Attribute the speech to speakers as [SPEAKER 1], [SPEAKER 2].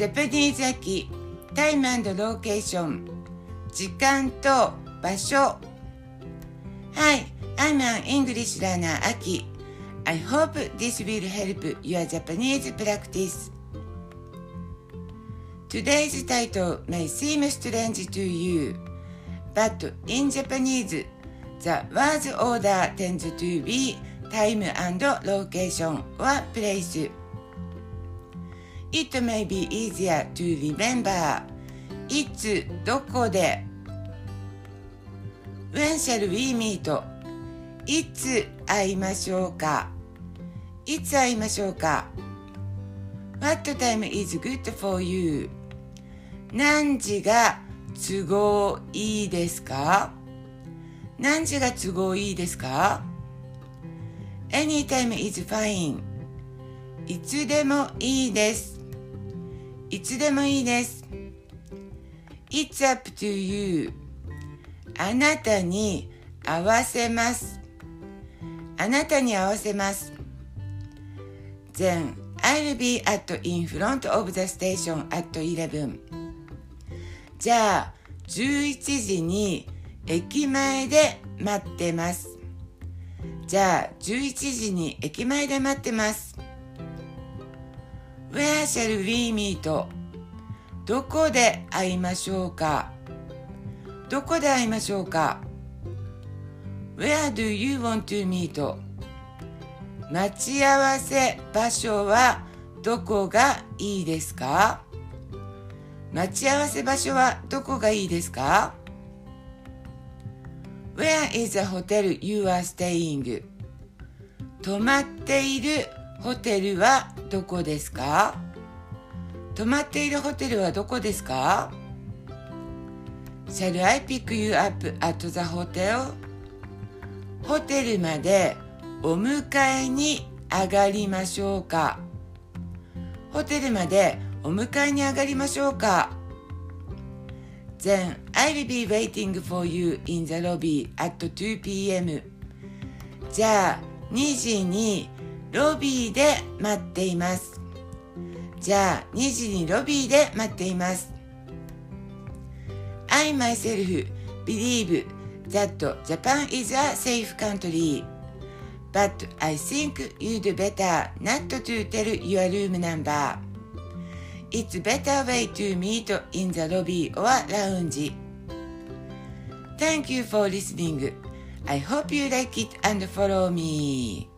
[SPEAKER 1] ジャパニーズ秋タイムローケーション時間と場所 Hi, I'm an English learner Aki. I hope this will help your Japanese practice. Today's title may seem strange to you, but in Japanese, the words order tends to be time and location or place. It may be easier to remember. いつどこで When shall we meet? いつ会いましょうかいつ会いましょうか What time is good for you? 何時が都合いいですか何時が都合いいですか ?Anytime is fine. いつでもいいです。いつでもいいです。It's up to you. あなたに合わせます。あなたに合わせます。Then I'll be at in front of the station at 11. じゃあ11時に駅前で待ってます。じゃあ11時に駅前で待ってます。Where shall we meet? どこで会いましょうかどこで会いましょうか Where do you want to meet? 待ち合わせ場所はどこがいいですか待ち合わせ場所はどこがいいですか Where is the hotel you are staying? 泊まっているホテルはどこですか？泊まっているホテルはどこですか？Shall I pick you up at the hotel? ホテル。までお迎えに上がりましょうか？ホテルまでお迎えに上がりましょうか？Then I'll be waiting for you in the lobby at 2pm じゃあ2時にロビーで待っていますじゃあ2時にロビーで待っています I myself believe that Japan is a safe country but I think you'd better not to tell your room number. It's better way to meet in the lobby or lounge. Thank you for listening. I hope you like it and follow me.